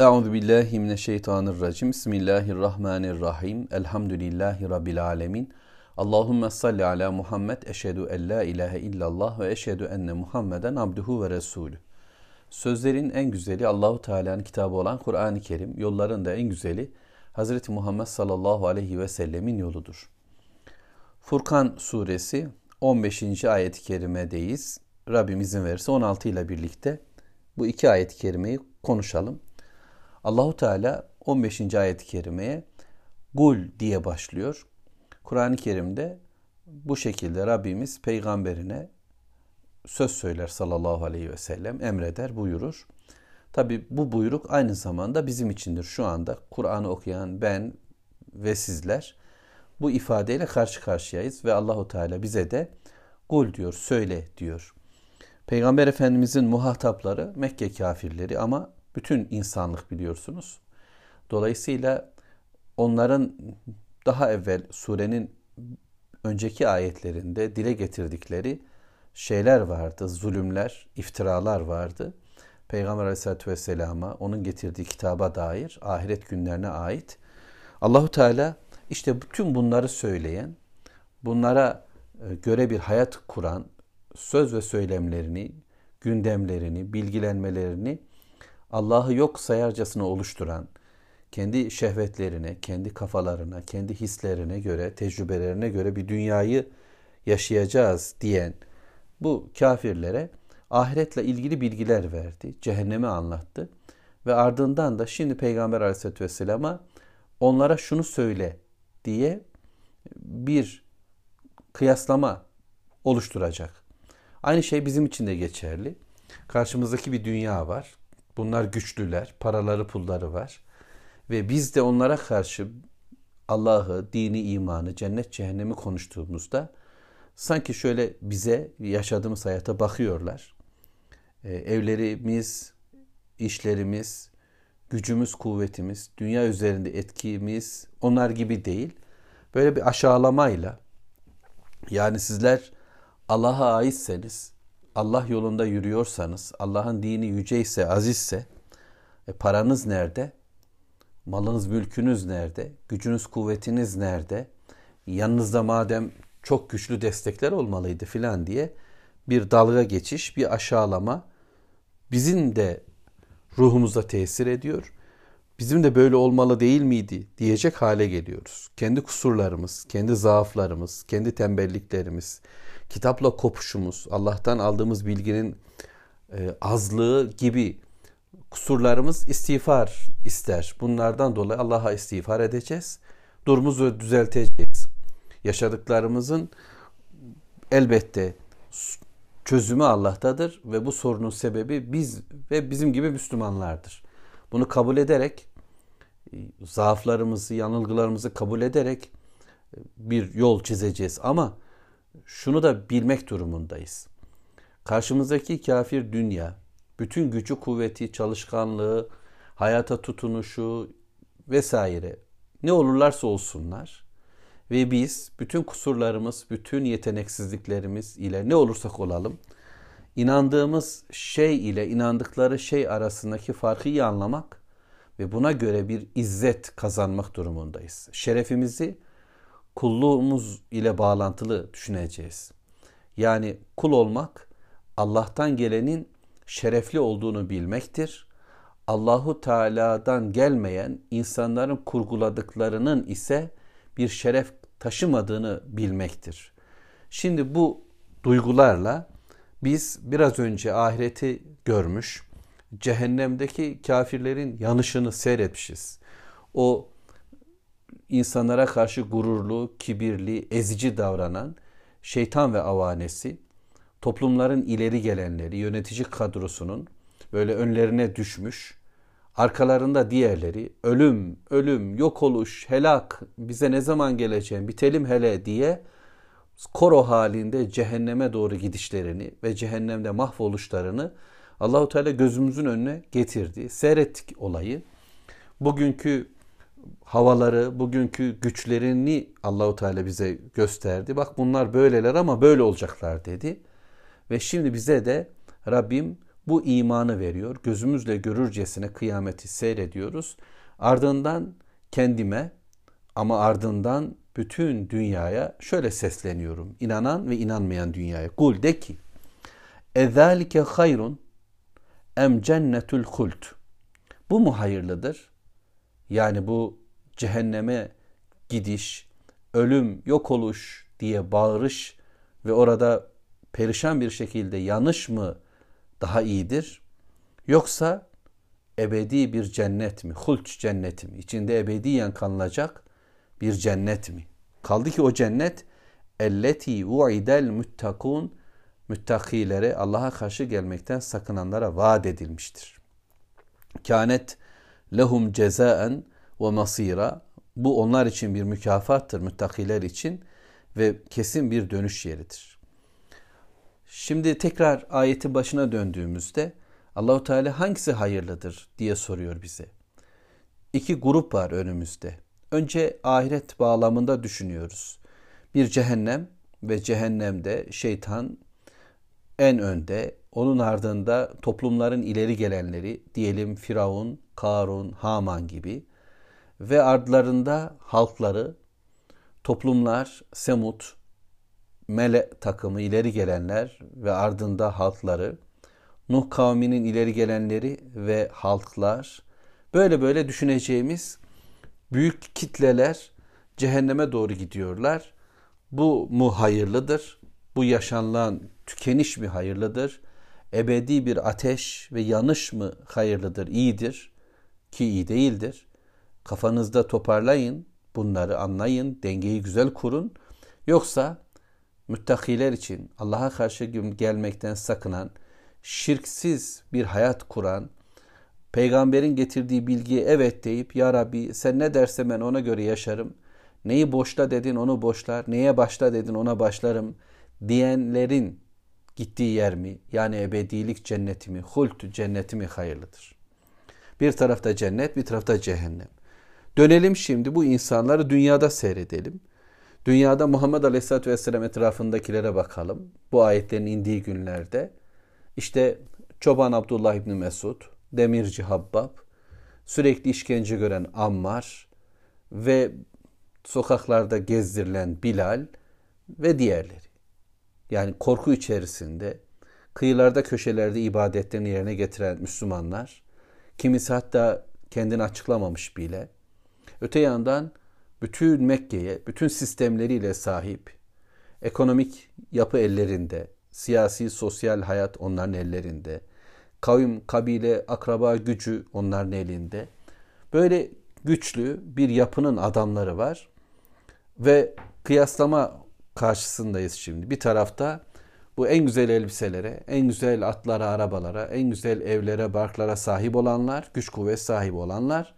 Euzu billahi mineşşeytanirracim. Bismillahirrahmanirrahim. Elhamdülillahi rabbil alamin. Allahumme salli ala Muhammed. Eşhedü en la ilahe illallah ve eşhedü enne Muhammeden abduhu ve resulü. Sözlerin en güzeli Allahu Teala'nın kitabı olan Kur'an-ı Kerim, yolların da en güzeli Hazreti Muhammed sallallahu aleyhi ve sellemin yoludur. Furkan suresi 15. ayet-i kerimedeyiz. Rabbim izin verirse 16 ile birlikte bu iki ayet-i kerimeyi konuşalım. Allahu Teala 15. ayet-i kerimeye gul diye başlıyor. Kur'an-ı Kerim'de bu şekilde Rabbimiz peygamberine söz söyler sallallahu aleyhi ve sellem, emreder, buyurur. Tabi bu buyruk aynı zamanda bizim içindir. Şu anda Kur'an'ı okuyan ben ve sizler bu ifadeyle karşı karşıyayız ve Allahu Teala bize de kul diyor, söyle diyor. Peygamber Efendimizin muhatapları Mekke kafirleri ama bütün insanlık biliyorsunuz. Dolayısıyla onların daha evvel surenin önceki ayetlerinde dile getirdikleri şeyler vardı, zulümler, iftiralar vardı. Peygamber Aleyhisselatü Vesselam'a, onun getirdiği kitaba dair, ahiret günlerine ait. Allahu Teala işte bütün bunları söyleyen, bunlara e, göre bir hayat kuran, söz ve söylemlerini, gündemlerini, bilgilenmelerini Allah'ı yok sayarcasına oluşturan, kendi şehvetlerine, kendi kafalarına, kendi hislerine göre, tecrübelerine göre bir dünyayı yaşayacağız diyen bu kafirlere ahiretle ilgili bilgiler verdi, cehennemi anlattı ve ardından da şimdi Peygamber Aleyhisselatü Vesselam'a onlara şunu söyle diye bir kıyaslama oluşturacak. Aynı şey bizim için de geçerli. Karşımızdaki bir dünya var. Bunlar güçlüler, paraları pulları var. Ve biz de onlara karşı Allah'ı, dini, imanı, cennet, cehennemi konuştuğumuzda sanki şöyle bize yaşadığımız hayata bakıyorlar. Ee, evlerimiz, işlerimiz, gücümüz, kuvvetimiz, dünya üzerinde etkimiz onlar gibi değil. Böyle bir aşağılamayla yani sizler Allah'a aitseniz Allah yolunda yürüyorsanız, Allah'ın dini yüce ise, azizse, e, paranız nerede? Malınız, mülkünüz nerede? Gücünüz, kuvvetiniz nerede? Yanınızda madem çok güçlü destekler olmalıydı filan diye bir dalga geçiş, bir aşağılama bizim de ruhumuza tesir ediyor. Bizim de böyle olmalı değil miydi diyecek hale geliyoruz. Kendi kusurlarımız, kendi zaaflarımız, kendi tembelliklerimiz, kitapla kopuşumuz, Allah'tan aldığımız bilginin e, azlığı gibi kusurlarımız istiğfar ister. Bunlardan dolayı Allah'a istiğfar edeceğiz. Durumumuzu düzelteceğiz. Yaşadıklarımızın elbette çözümü Allah'tadır ve bu sorunun sebebi biz ve bizim gibi Müslümanlardır. Bunu kabul ederek zaaflarımızı, yanılgılarımızı kabul ederek bir yol çizeceğiz ama şunu da bilmek durumundayız. Karşımızdaki kafir dünya, bütün gücü, kuvveti, çalışkanlığı, hayata tutunuşu vesaire ne olurlarsa olsunlar ve biz bütün kusurlarımız, bütün yeteneksizliklerimiz ile ne olursak olalım inandığımız şey ile inandıkları şey arasındaki farkı iyi anlamak ve buna göre bir izzet kazanmak durumundayız. Şerefimizi kulluğumuz ile bağlantılı düşüneceğiz. Yani kul olmak Allah'tan gelenin şerefli olduğunu bilmektir. Allahu Teala'dan gelmeyen insanların kurguladıklarının ise bir şeref taşımadığını bilmektir. Şimdi bu duygularla biz biraz önce ahireti görmüş, cehennemdeki kafirlerin yanışını seyretmişiz. O insanlara karşı gururlu, kibirli, ezici davranan şeytan ve avanesi, toplumların ileri gelenleri, yönetici kadrosunun böyle önlerine düşmüş, arkalarında diğerleri ölüm, ölüm, yok oluş, helak, bize ne zaman geleceğim, bitelim hele diye koro halinde cehenneme doğru gidişlerini ve cehennemde mahvoluşlarını Allahu Teala gözümüzün önüne getirdi. Seyrettik olayı. Bugünkü havaları, bugünkü güçlerini Allahu Teala bize gösterdi. Bak bunlar böyleler ama böyle olacaklar dedi. Ve şimdi bize de Rabbim bu imanı veriyor. Gözümüzle görürcesine kıyameti seyrediyoruz. Ardından kendime ama ardından bütün dünyaya şöyle sesleniyorum. İnanan ve inanmayan dünyaya. Kul de ki Ezalike hayrun em cennetul hult. Bu mu hayırlıdır? Yani bu cehenneme gidiş, ölüm, yok oluş diye bağırış ve orada perişan bir şekilde yanış mı daha iyidir? Yoksa ebedi bir cennet mi? Hult cenneti mi? İçinde ebediyen kalınacak bir cennet mi? Kaldı ki o cennet elleti vu'idel muttakun müttakilere Allah'a karşı gelmekten sakınanlara vaat edilmiştir. Kânet lehum cezaen ve masira bu onlar için bir mükafattır müttakiler için ve kesin bir dönüş yeridir. Şimdi tekrar ayeti başına döndüğümüzde Allahu Teala hangisi hayırlıdır diye soruyor bize. İki grup var önümüzde. Önce ahiret bağlamında düşünüyoruz. Bir cehennem ve cehennemde şeytan en önde, onun ardında toplumların ileri gelenleri diyelim Firavun, Karun, Haman gibi ve ardlarında halkları, toplumlar, Semut, Mele takımı ileri gelenler ve ardında halkları, Nuh kavminin ileri gelenleri ve halklar, böyle böyle düşüneceğimiz büyük kitleler cehenneme doğru gidiyorlar. Bu mu hayırlıdır? Bu yaşanılan tükeniş mi hayırlıdır? Ebedi bir ateş ve yanış mı hayırlıdır, iyidir? Ki iyi değildir. Kafanızda toparlayın, bunları anlayın, dengeyi güzel kurun. Yoksa müttakiler için Allah'a karşı gelmekten sakınan, şirksiz bir hayat kuran, peygamberin getirdiği bilgiye evet deyip ya Rabbi sen ne derse ben ona göre yaşarım. Neyi boşla dedin onu boşlar, neye başla dedin ona başlarım diyenlerin gittiği yer mi? Yani ebedilik cenneti mi, hult cenneti mi hayırlıdır? Bir tarafta cennet, bir tarafta cehennem. Dönelim şimdi bu insanları dünyada seyredelim. Dünyada Muhammed Aleyhisselatü Vesselam etrafındakilere bakalım. Bu ayetlerin indiği günlerde. İşte Çoban Abdullah İbni Mesud, Demirci Habbab, sürekli işkence gören Ammar ve sokaklarda gezdirilen Bilal ve diğerleri. Yani korku içerisinde kıyılarda köşelerde ibadetlerini yerine getiren Müslümanlar, kimisi hatta kendini açıklamamış bile. Öte yandan bütün Mekke'ye, bütün sistemleriyle sahip, ekonomik yapı ellerinde, siyasi, sosyal hayat onların ellerinde, kavim, kabile, akraba gücü onların elinde. Böyle güçlü bir yapının adamları var ve kıyaslama karşısındayız şimdi. Bir tarafta bu en güzel elbiselere, en güzel atlara, arabalara, en güzel evlere, barklara sahip olanlar, güç kuvvet sahibi olanlar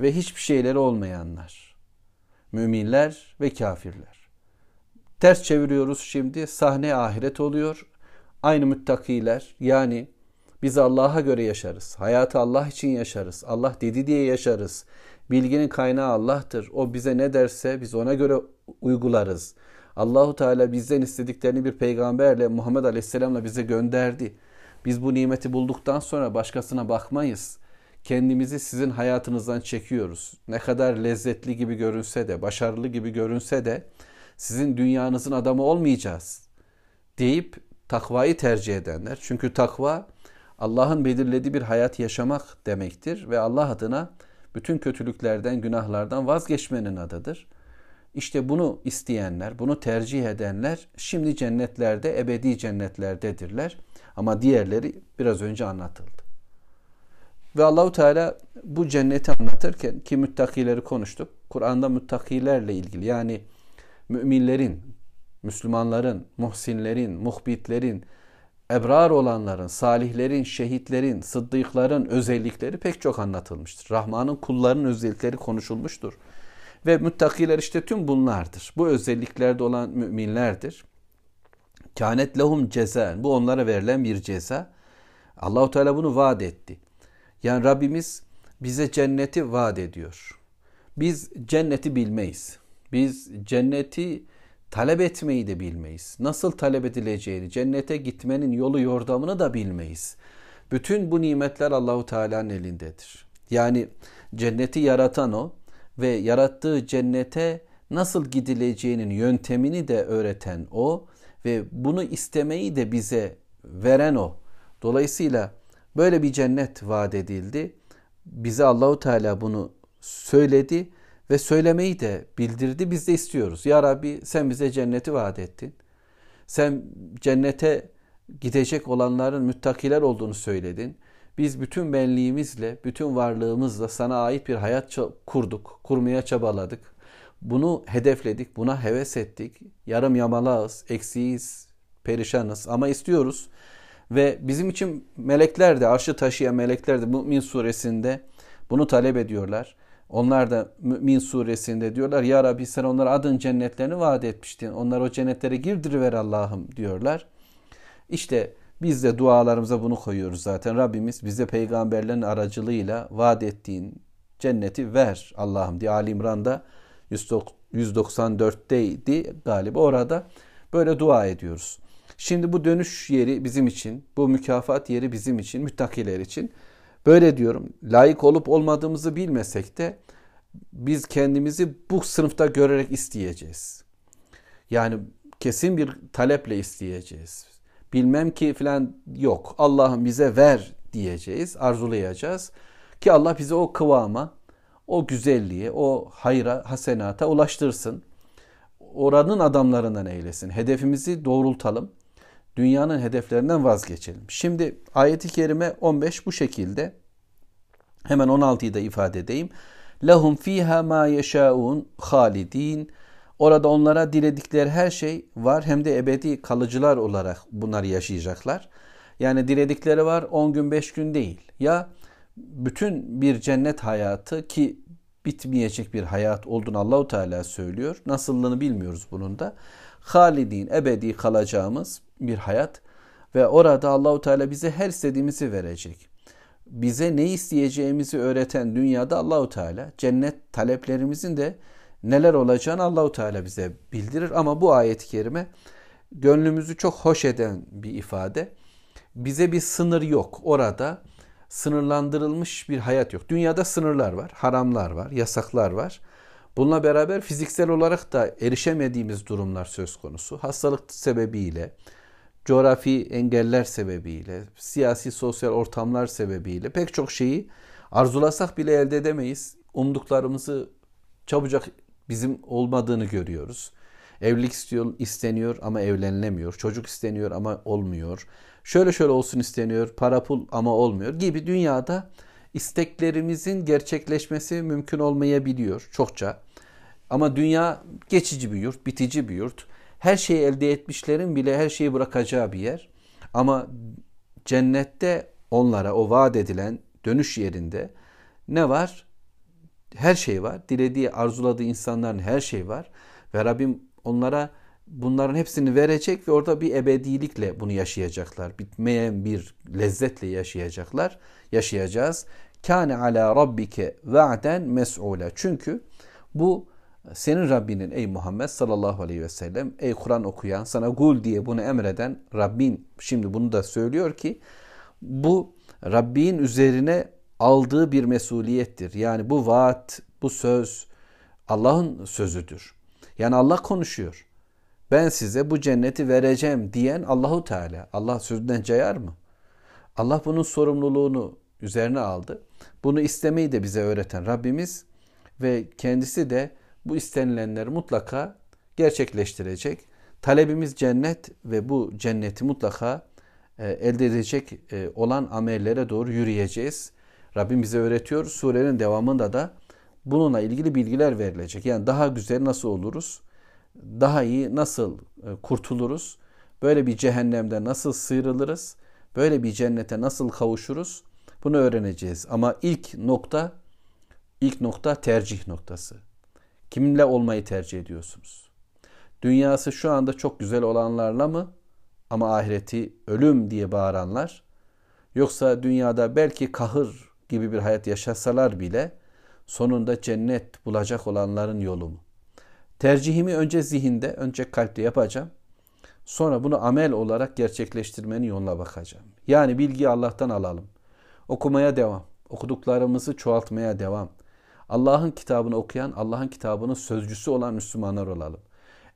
ve hiçbir şeyleri olmayanlar. Müminler ve kafirler. Ters çeviriyoruz şimdi. Sahne ahiret oluyor. Aynı müttakiler yani biz Allah'a göre yaşarız. Hayatı Allah için yaşarız. Allah dedi diye yaşarız. Bilginin kaynağı Allah'tır. O bize ne derse biz ona göre uygularız. Allahu Teala bizden istediklerini bir peygamberle Muhammed Aleyhisselam'la bize gönderdi. Biz bu nimeti bulduktan sonra başkasına bakmayız. Kendimizi sizin hayatınızdan çekiyoruz. Ne kadar lezzetli gibi görünse de, başarılı gibi görünse de sizin dünyanızın adamı olmayacağız deyip takvayı tercih edenler. Çünkü takva Allah'ın belirlediği bir hayat yaşamak demektir ve Allah adına bütün kötülüklerden, günahlardan vazgeçmenin adıdır. İşte bunu isteyenler, bunu tercih edenler şimdi cennetlerde, ebedi cennetlerdedirler. Ama diğerleri biraz önce anlatıldı. Ve Allahu Teala bu cenneti anlatırken ki müttakileri konuştuk. Kur'an'da müttakilerle ilgili yani müminlerin, Müslümanların, muhsinlerin, muhbitlerin, ebrar olanların, salihlerin, şehitlerin, sıddıkların özellikleri pek çok anlatılmıştır. Rahman'ın kullarının özellikleri konuşulmuştur. Ve müttakiler işte tüm bunlardır. Bu özelliklerde olan müminlerdir. Kânet lehum cezaen. Bu onlara verilen bir ceza. Allahu Teala bunu vaat etti. Yani Rabbimiz bize cenneti vaat ediyor. Biz cenneti bilmeyiz. Biz cenneti talep etmeyi de bilmeyiz. Nasıl talep edileceğini, cennete gitmenin yolu yordamını da bilmeyiz. Bütün bu nimetler Allahu Teala'nın elindedir. Yani cenneti yaratan o ve yarattığı cennete nasıl gidileceğinin yöntemini de öğreten o ve bunu istemeyi de bize veren o. Dolayısıyla böyle bir cennet vaat edildi. Bize Allahu Teala bunu söyledi ve söylemeyi de bildirdi. Biz de istiyoruz. Ya Rabbi sen bize cenneti vaat ettin. Sen cennete gidecek olanların müttakiler olduğunu söyledin. Biz bütün benliğimizle, bütün varlığımızla sana ait bir hayat kurduk, kurmaya çabaladık. Bunu hedefledik, buna heves ettik. Yarım yamalağız, eksiyiz, perişanız ama istiyoruz. Ve bizim için melekler de, arşı taşıyan melekler de Mümin suresinde bunu talep ediyorlar. Onlar da Mümin suresinde diyorlar ya Rabbi sen onlara adın cennetlerini vaat etmiştin. Onlar o cennetlere girdiriver Allah'ım diyorlar. İşte biz de dualarımıza bunu koyuyoruz zaten. Rabbimiz bize peygamberlerin aracılığıyla vaat ettiğin cenneti ver Allah'ım diye Ali İmran'da 194'teydi galiba orada böyle dua ediyoruz. Şimdi bu dönüş yeri bizim için, bu mükafat yeri bizim için, müttakiler için. Böyle diyorum. Layık olup olmadığımızı bilmesek de biz kendimizi bu sınıfta görerek isteyeceğiz. Yani kesin bir taleple isteyeceğiz. Bilmem ki filan yok. Allah'ım bize ver diyeceğiz, arzulayacağız. Ki Allah bize o kıvama, o güzelliğe, o hayra, hasenata ulaştırsın. Oranın adamlarından eylesin. Hedefimizi doğrultalım. Dünyanın hedeflerinden vazgeçelim. Şimdi ayeti kerime 15 bu şekilde. Hemen 16'yı da ifade edeyim. Lahum fiha ma yeşaun halidin. Orada onlara diledikleri her şey var hem de ebedi kalıcılar olarak bunları yaşayacaklar. Yani diledikleri var 10 gün 5 gün değil. Ya bütün bir cennet hayatı ki bitmeyecek bir hayat olduğunu Allahu Teala söylüyor. Nasıllığını bilmiyoruz bunun da. Halidin ebedi kalacağımız bir hayat ve orada Allahu Teala bize her istediğimizi verecek. Bize ne isteyeceğimizi öğreten dünyada Allahu Teala cennet taleplerimizin de neler olacağını Allahu Teala bize bildirir ama bu ayet-i kerime gönlümüzü çok hoş eden bir ifade. Bize bir sınır yok. Orada sınırlandırılmış bir hayat yok. Dünyada sınırlar var, haramlar var, yasaklar var. Bununla beraber fiziksel olarak da erişemediğimiz durumlar söz konusu. Hastalık sebebiyle, coğrafi engeller sebebiyle, siyasi sosyal ortamlar sebebiyle pek çok şeyi arzulasak bile elde edemeyiz. Umduklarımızı çabucak bizim olmadığını görüyoruz. Evlilik istiyor, isteniyor ama evlenilemiyor. Çocuk isteniyor ama olmuyor. Şöyle şöyle olsun isteniyor, para pul ama olmuyor gibi dünyada isteklerimizin gerçekleşmesi mümkün olmayabiliyor çokça. Ama dünya geçici bir yurt, bitici bir yurt. Her şeyi elde etmişlerin bile her şeyi bırakacağı bir yer. Ama cennette onlara o vaat edilen dönüş yerinde ne var? Her şey var. Dilediği, arzuladığı insanların her şey var. Ve Rabbim onlara bunların hepsini verecek ve orada bir ebedilikle bunu yaşayacaklar. Bitmeyen bir lezzetle yaşayacaklar. Yaşayacağız. Kâne ala rabbike va'den mes'ule. Çünkü bu senin Rabbinin ey Muhammed sallallahu aleyhi ve sellem ey Kur'an okuyan sana gul diye bunu emreden Rabbin şimdi bunu da söylüyor ki bu Rabbin üzerine aldığı bir mesuliyettir. Yani bu vaat, bu söz Allah'ın sözüdür. Yani Allah konuşuyor. Ben size bu cenneti vereceğim diyen Allahu Teala. Allah sözünden cayar mı? Allah bunun sorumluluğunu üzerine aldı. Bunu istemeyi de bize öğreten Rabbimiz ve kendisi de bu istenilenleri mutlaka gerçekleştirecek. Talebimiz cennet ve bu cenneti mutlaka e, elde edecek e, olan amellere doğru yürüyeceğiz. Rabbim bize öğretiyor. Surenin devamında da bununla ilgili bilgiler verilecek. Yani daha güzel nasıl oluruz? Daha iyi nasıl e, kurtuluruz? Böyle bir cehennemden nasıl sıyrılırız? Böyle bir cennete nasıl kavuşuruz? Bunu öğreneceğiz. Ama ilk nokta ilk nokta tercih noktası. Kimle olmayı tercih ediyorsunuz? Dünyası şu anda çok güzel olanlarla mı? Ama ahireti ölüm diye bağıranlar. Yoksa dünyada belki kahır gibi bir hayat yaşasalar bile sonunda cennet bulacak olanların yolu mu? Tercihimi önce zihinde, önce kalpte yapacağım. Sonra bunu amel olarak gerçekleştirmenin yoluna bakacağım. Yani bilgiyi Allah'tan alalım. Okumaya devam. Okuduklarımızı çoğaltmaya devam. Allah'ın kitabını okuyan, Allah'ın kitabının sözcüsü olan Müslümanlar olalım.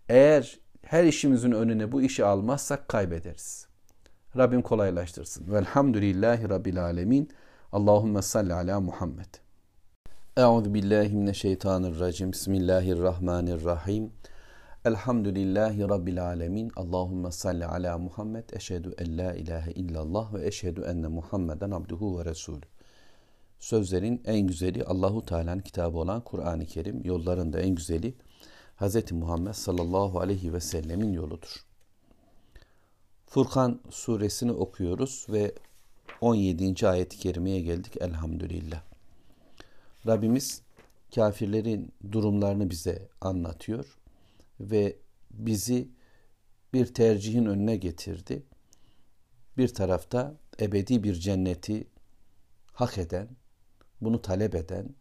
Eğer her işimizin önüne bu işi almazsak kaybederiz. Rabbim kolaylaştırsın. Velhamdülillahi Rabbil Alemin. Allahümme salli ala Muhammed. Euzu billahi mineşşeytanirracim. Bismillahirrahmanirrahim. Elhamdülillahi Rabbil alemin. Allahümme salli ala Muhammed. Eşhedü en la ilahe illallah ve eşhedü enne Muhammeden abduhu ve resulü. Sözlerin en güzeli Allahu Teala'nın kitabı olan Kur'an-ı Kerim. Yolların da en güzeli Hz. Muhammed sallallahu aleyhi ve sellemin yoludur. Furkan suresini okuyoruz ve 17. ayet-i kerimeye geldik elhamdülillah. Rabbimiz kafirlerin durumlarını bize anlatıyor ve bizi bir tercihin önüne getirdi. Bir tarafta ebedi bir cenneti hak eden, bunu talep eden,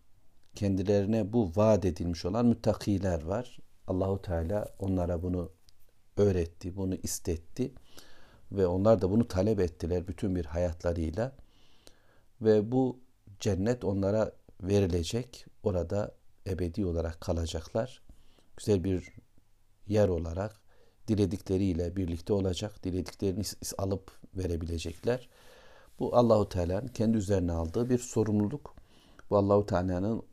kendilerine bu vaat edilmiş olan müttakiler var. Allahu Teala onlara bunu öğretti, bunu istetti ve onlar da bunu talep ettiler bütün bir hayatlarıyla. Ve bu cennet onlara verilecek. Orada ebedi olarak kalacaklar. Güzel bir yer olarak diledikleriyle birlikte olacak. Dilediklerini alıp verebilecekler. Bu Allahu Teala'nın kendi üzerine aldığı bir sorumluluk. Bu Allahu Teala'nın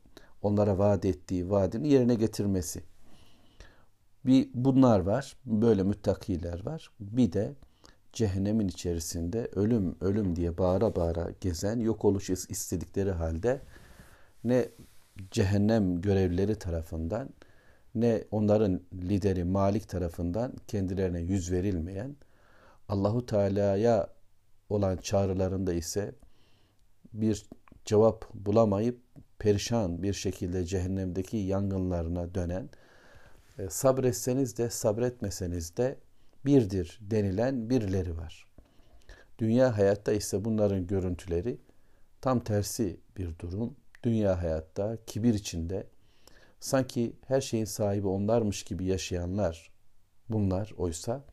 onlara vaat ettiği vaadini yerine getirmesi. Bir bunlar var. Böyle müttakiler var. Bir de cehennemin içerisinde ölüm ölüm diye bağıra bağıra gezen yok oluş istedikleri halde ne cehennem görevlileri tarafından ne onların lideri Malik tarafından kendilerine yüz verilmeyen Allahu Teala'ya olan çağrılarında ise bir cevap bulamayıp perişan bir şekilde cehennemdeki yangınlarına dönen e, sabretseniz de sabretmeseniz de birdir denilen birileri var. Dünya hayatta ise bunların görüntüleri tam tersi bir durum. Dünya hayatta kibir içinde sanki her şeyin sahibi onlarmış gibi yaşayanlar bunlar oysa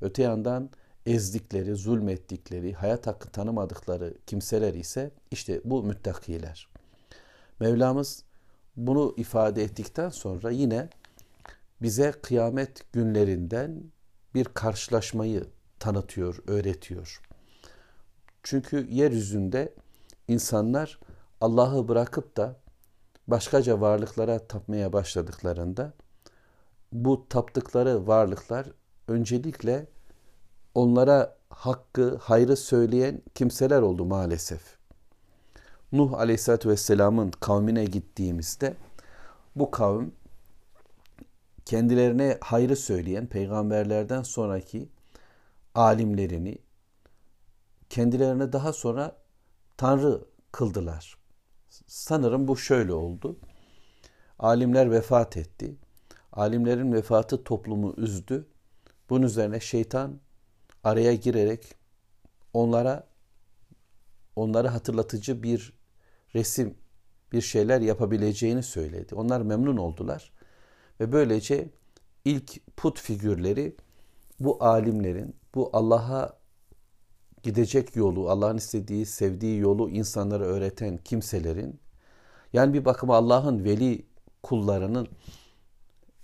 öte yandan ezdikleri, zulmettikleri, hayat hakkı tanımadıkları kimseler ise işte bu müttakiler. Mevlamız bunu ifade ettikten sonra yine bize kıyamet günlerinden bir karşılaşmayı tanıtıyor, öğretiyor. Çünkü yeryüzünde insanlar Allah'ı bırakıp da başkaca varlıklara tapmaya başladıklarında bu taptıkları varlıklar öncelikle onlara hakkı, hayrı söyleyen kimseler oldu maalesef. Nuh Aleyhisselatü Vesselam'ın kavmine gittiğimizde bu kavim kendilerine hayrı söyleyen peygamberlerden sonraki alimlerini kendilerine daha sonra Tanrı kıldılar. Sanırım bu şöyle oldu. Alimler vefat etti. Alimlerin vefatı toplumu üzdü. Bunun üzerine şeytan araya girerek onlara onları hatırlatıcı bir resim, bir şeyler yapabileceğini söyledi. Onlar memnun oldular. Ve böylece ilk put figürleri bu alimlerin, bu Allah'a gidecek yolu, Allah'ın istediği, sevdiği yolu insanlara öğreten kimselerin, yani bir bakıma Allah'ın veli kullarının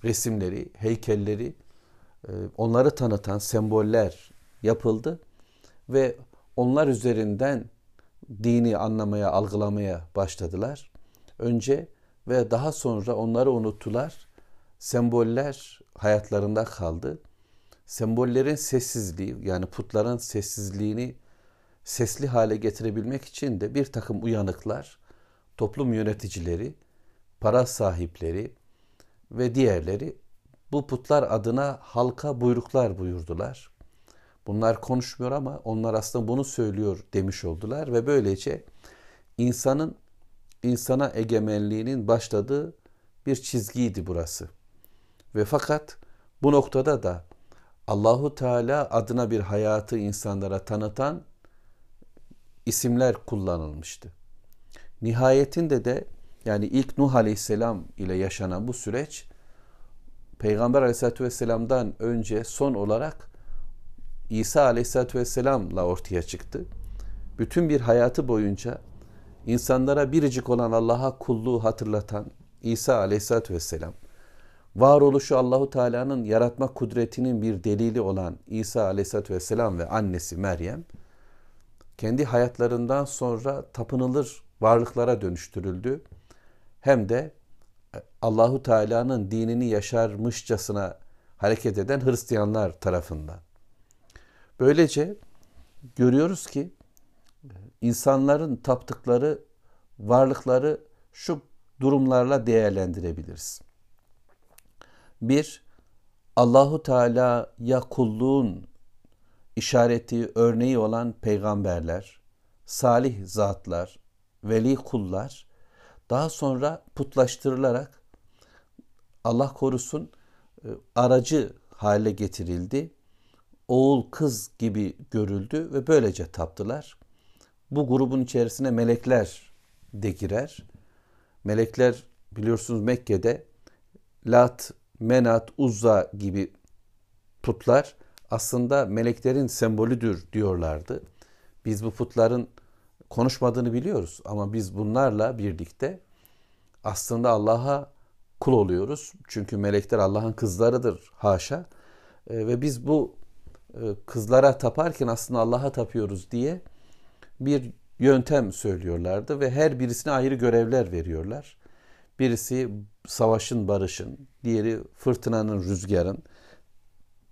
resimleri, heykelleri, e, onları tanıtan semboller yapıldı ve onlar üzerinden dini anlamaya, algılamaya başladılar. Önce ve daha sonra onları unuttular semboller hayatlarında kaldı. Sembollerin sessizliği yani putların sessizliğini sesli hale getirebilmek için de bir takım uyanıklar, toplum yöneticileri, para sahipleri ve diğerleri bu putlar adına halka buyruklar buyurdular. Bunlar konuşmuyor ama onlar aslında bunu söylüyor demiş oldular ve böylece insanın insana egemenliğinin başladığı bir çizgiydi burası. Ve fakat bu noktada da Allahu Teala adına bir hayatı insanlara tanıtan isimler kullanılmıştı. Nihayetinde de yani ilk Nuh Aleyhisselam ile yaşanan bu süreç Peygamber Aleyhisselatü Vesselam'dan önce son olarak İsa Aleyhisselatü Vesselam'la ortaya çıktı. Bütün bir hayatı boyunca insanlara biricik olan Allah'a kulluğu hatırlatan İsa Aleyhisselatü Vesselam, varoluşu Allahu Teala'nın yaratma kudretinin bir delili olan İsa Aleyhisselatü Vesselam ve annesi Meryem, kendi hayatlarından sonra tapınılır varlıklara dönüştürüldü. Hem de Allahu Teala'nın dinini yaşarmışçasına hareket eden Hristiyanlar tarafından. Böylece görüyoruz ki insanların taptıkları varlıkları şu durumlarla değerlendirebiliriz. Bir, Allahu Teala'ya kulluğun işareti, örneği olan peygamberler, salih zatlar, veli kullar daha sonra putlaştırılarak Allah korusun e, aracı hale getirildi. Oğul kız gibi görüldü ve böylece taptılar. Bu grubun içerisine melekler de girer. Melekler biliyorsunuz Mekke'de Lat, Menat, Uzza gibi putlar aslında meleklerin sembolüdür diyorlardı. Biz bu putların konuşmadığını biliyoruz ama biz bunlarla birlikte aslında Allah'a kul oluyoruz. Çünkü melekler Allah'ın kızlarıdır haşa. E, ve biz bu e, kızlara taparken aslında Allah'a tapıyoruz diye bir yöntem söylüyorlardı ve her birisine ayrı görevler veriyorlar. Birisi savaşın, barışın, diğeri fırtınanın, rüzgarın,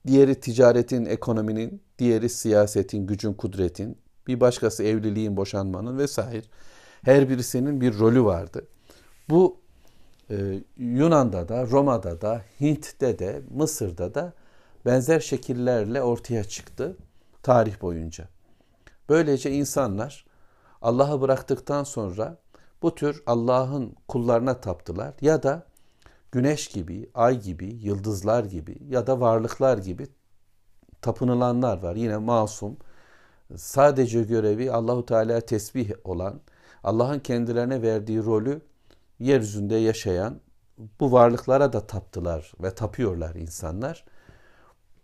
diğeri ticaretin, ekonominin, diğeri siyasetin, gücün, kudretin, bir başkası evliliğin, boşanmanın vesaire. Her birisinin bir rolü vardı. Bu e, Yunan'da da, Roma'da da, Hint'te de, Mısır'da da benzer şekillerle ortaya çıktı tarih boyunca. Böylece insanlar Allah'ı bıraktıktan sonra bu tür Allah'ın kullarına taptılar ya da güneş gibi, ay gibi, yıldızlar gibi ya da varlıklar gibi tapınılanlar var. Yine masum, sadece görevi Allahu Teala tesbih olan, Allah'ın kendilerine verdiği rolü yeryüzünde yaşayan bu varlıklara da taptılar ve tapıyorlar insanlar.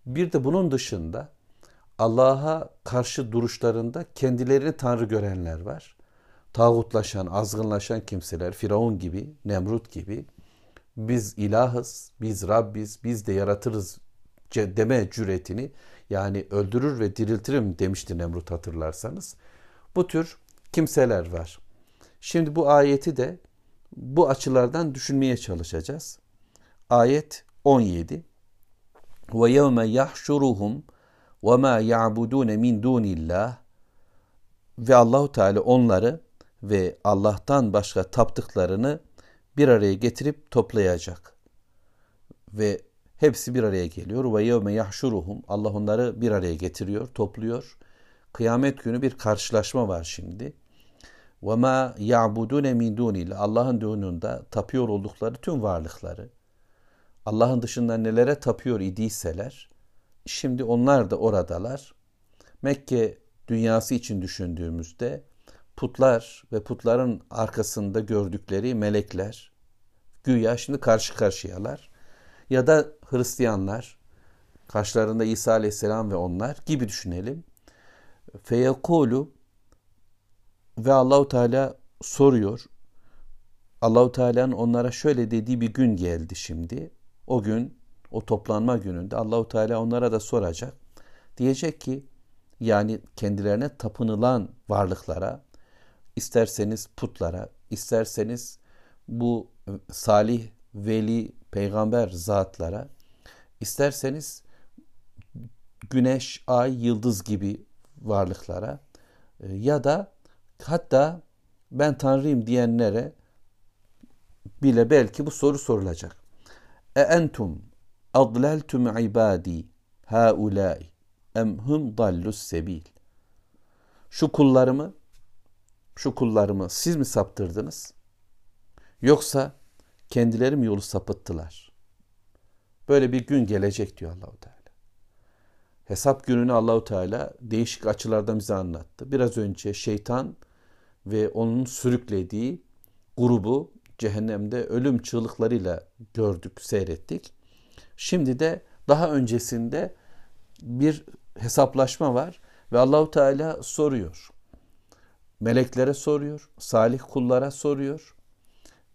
Bir de bunun dışında Allah'a karşı duruşlarında kendilerini Tanrı görenler var. Tağutlaşan, azgınlaşan kimseler, Firavun gibi, Nemrut gibi biz ilahız, biz Rabbiz, biz de yaratırız deme cüretini yani öldürür ve diriltirim demişti Nemrut hatırlarsanız. Bu tür kimseler var. Şimdi bu ayeti de bu açılardan düşünmeye çalışacağız. Ayet 17 ve yevme yahşuruhum ve ma ya'budun min dunillah ve Allahu Teala onları ve Allah'tan başka taptıklarını bir araya getirip toplayacak. Ve hepsi bir araya geliyor. Ve yevme yahşuruhum Allah onları bir araya getiriyor, topluyor. Kıyamet günü bir karşılaşma var şimdi. Ve ma ya'budune min dunillah Allah'ın düğününde tapıyor oldukları tüm varlıkları Allah'ın dışında nelere tapıyor idiyseler şimdi onlar da oradalar. Mekke dünyası için düşündüğümüzde putlar ve putların arkasında gördükleri melekler güya şimdi karşı karşıyalar. Ya da Hristiyanlar karşılarında İsa Aleyhisselam ve onlar gibi düşünelim. Feyekulu ve Allahu Teala soruyor. Allahu Teala'nın onlara şöyle dediği bir gün geldi şimdi. O gün, o toplanma gününde Allahu Teala onlara da soracak. Diyecek ki yani kendilerine tapınılan varlıklara, isterseniz putlara, isterseniz bu salih, veli, peygamber zatlara, isterseniz güneş, ay, yıldız gibi varlıklara e, ya da hatta ben Tanrıyım diyenlere bile belki bu soru sorulacak. E entum adleltum ibadi haulai em hum dallus sebil. Şu kullarımı şu kullarımı siz mi saptırdınız? Yoksa kendileri mi yolu sapıttılar? Böyle bir gün gelecek diyor Allahu Teala. Hesap gününü Allahu Teala değişik açılardan bize anlattı. Biraz önce şeytan ve onun sürüklediği grubu cehennemde ölüm çığlıklarıyla gördük, seyrettik. Şimdi de daha öncesinde bir hesaplaşma var ve Allahu Teala soruyor. Meleklere soruyor, salih kullara soruyor.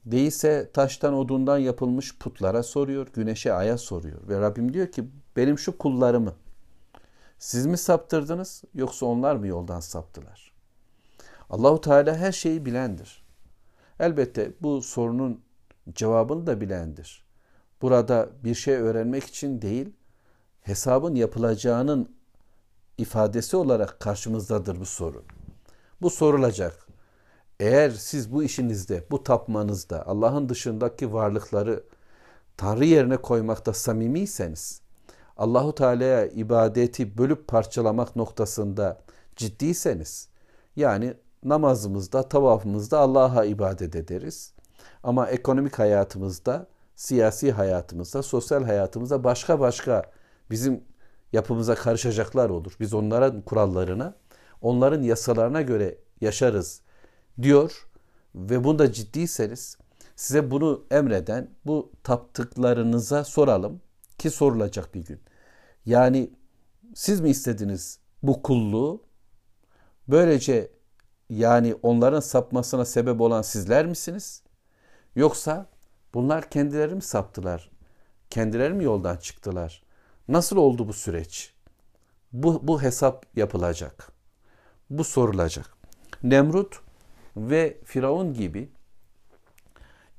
Değilse taştan odundan yapılmış putlara soruyor, güneşe aya soruyor. Ve Rabbim diyor ki benim şu kullarımı siz mi saptırdınız yoksa onlar mı yoldan saptılar? Allahu Teala her şeyi bilendir. Elbette bu sorunun cevabını da bilendir. Burada bir şey öğrenmek için değil, hesabın yapılacağının ifadesi olarak karşımızdadır bu soru. Bu sorulacak. Eğer siz bu işinizde, bu tapmanızda Allah'ın dışındaki varlıkları Tanrı yerine koymakta samimiyseniz, Allahu Teala'ya ibadeti bölüp parçalamak noktasında ciddiyseniz, yani namazımızda, tavafımızda Allah'a ibadet ederiz. Ama ekonomik hayatımızda, siyasi hayatımızda, sosyal hayatımızda başka başka bizim yapımıza karışacaklar olur. Biz onların kurallarına, onların yasalarına göre yaşarız diyor ve bunda ciddiyseniz size bunu emreden bu taptıklarınıza soralım ki sorulacak bir gün. Yani siz mi istediniz bu kulluğu? Böylece yani onların sapmasına sebep olan sizler misiniz? Yoksa bunlar kendileri mi saptılar? Kendileri mi yoldan çıktılar? Nasıl oldu bu süreç? Bu, bu hesap yapılacak. Bu sorulacak. Nemrut ve Firavun gibi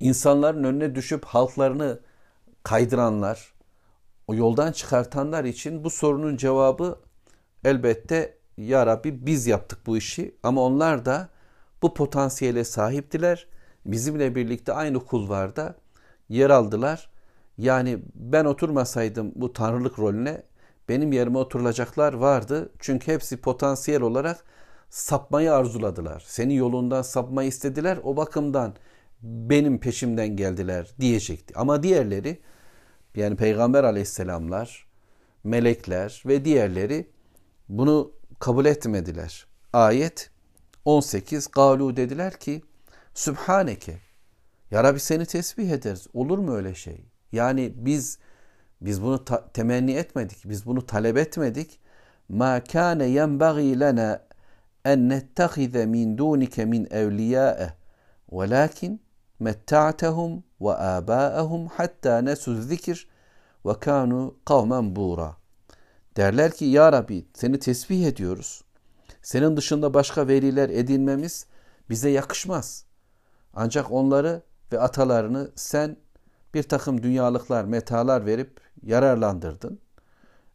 insanların önüne düşüp halklarını kaydıranlar, o yoldan çıkartanlar için bu sorunun cevabı elbette ya Rabbi biz yaptık bu işi ama onlar da bu potansiyele sahiptiler. Bizimle birlikte aynı kulvarda yer aldılar. Yani ben oturmasaydım bu tanrılık rolüne benim yerime oturulacaklar vardı. Çünkü hepsi potansiyel olarak sapmayı arzuladılar. Senin yolundan sapmayı istediler. O bakımdan benim peşimden geldiler diyecekti. Ama diğerleri yani Peygamber aleyhisselamlar, melekler ve diğerleri bunu kabul etmediler. Ayet 18 Galu dediler ki Sübhaneke Ya Rabbi seni tesbih ederiz. Olur mu öyle şey? Yani biz biz bunu temenni etmedik. Biz bunu talep etmedik. Ma kana yenbaghi lana en nettehize min dunike min evliya'e velakin metta'tehum ve abâehum hatta nesu zikir ve kanu kavmen bura. Derler ki ya Rabbi seni tesbih ediyoruz. Senin dışında başka veliler edinmemiz bize yakışmaz. Ancak onları ve atalarını sen bir takım dünyalıklar, metalar verip yararlandırdın.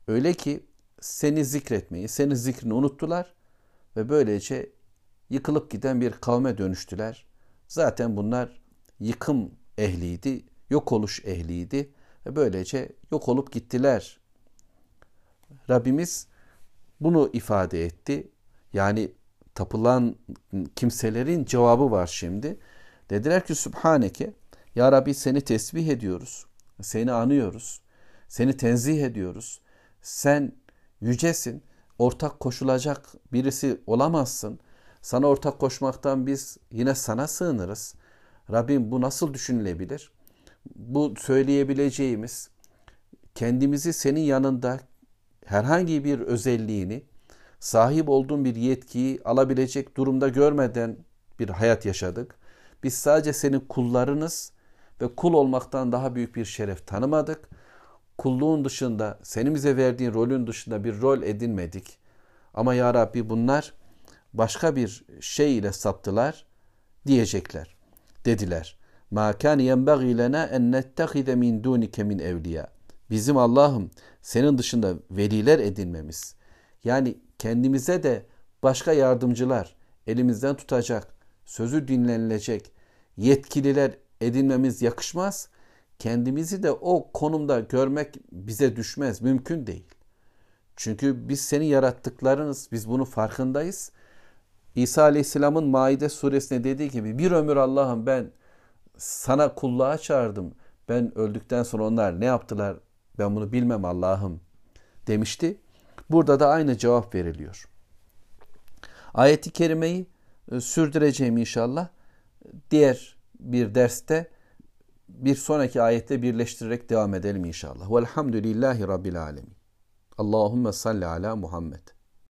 Öyle ki seni zikretmeyi, senin zikrini unuttular ve böylece yıkılıp giden bir kavme dönüştüler. Zaten bunlar yıkım ehliydi, yok oluş ehliydi ve böylece yok olup gittiler. Rabbimiz bunu ifade etti. Yani tapılan kimselerin cevabı var şimdi. Dediler ki Sübhaneke Ya Rabbi seni tesbih ediyoruz. Seni anıyoruz. Seni tenzih ediyoruz. Sen yücesin. Ortak koşulacak birisi olamazsın. Sana ortak koşmaktan biz yine sana sığınırız. Rabbim bu nasıl düşünülebilir? Bu söyleyebileceğimiz kendimizi senin yanında herhangi bir özelliğini sahip olduğun bir yetkiyi alabilecek durumda görmeden bir hayat yaşadık. Biz sadece senin kullarınız ve kul olmaktan daha büyük bir şeref tanımadık. Kulluğun dışında, senin bize verdiğin rolün dışında bir rol edinmedik. Ama ya Rabbi bunlar başka bir şey ile saptılar diyecekler. Dediler. Ma kan yenbaghi lena en nettehize min dunike min evliya. Bizim Allah'ım senin dışında veliler edinmemiz. Yani kendimize de başka yardımcılar elimizden tutacak, sözü dinlenilecek yetkililer edinmemiz yakışmaz. Kendimizi de o konumda görmek bize düşmez, mümkün değil. Çünkü biz seni yarattıklarınız, biz bunu farkındayız. İsa Aleyhisselam'ın Maide suresine dediği gibi bir ömür Allah'ım ben sana kulluğa çağırdım. Ben öldükten sonra onlar ne yaptılar ben bunu bilmem Allah'ım demişti. Burada da aynı cevap veriliyor. Ayeti kerimeyi e, sürdüreceğim inşallah. Diğer bir derste bir sonraki ayette birleştirerek devam edelim inşallah. Velhamdülillahi Rabbil Alemin. Allahümme salli ala Muhammed.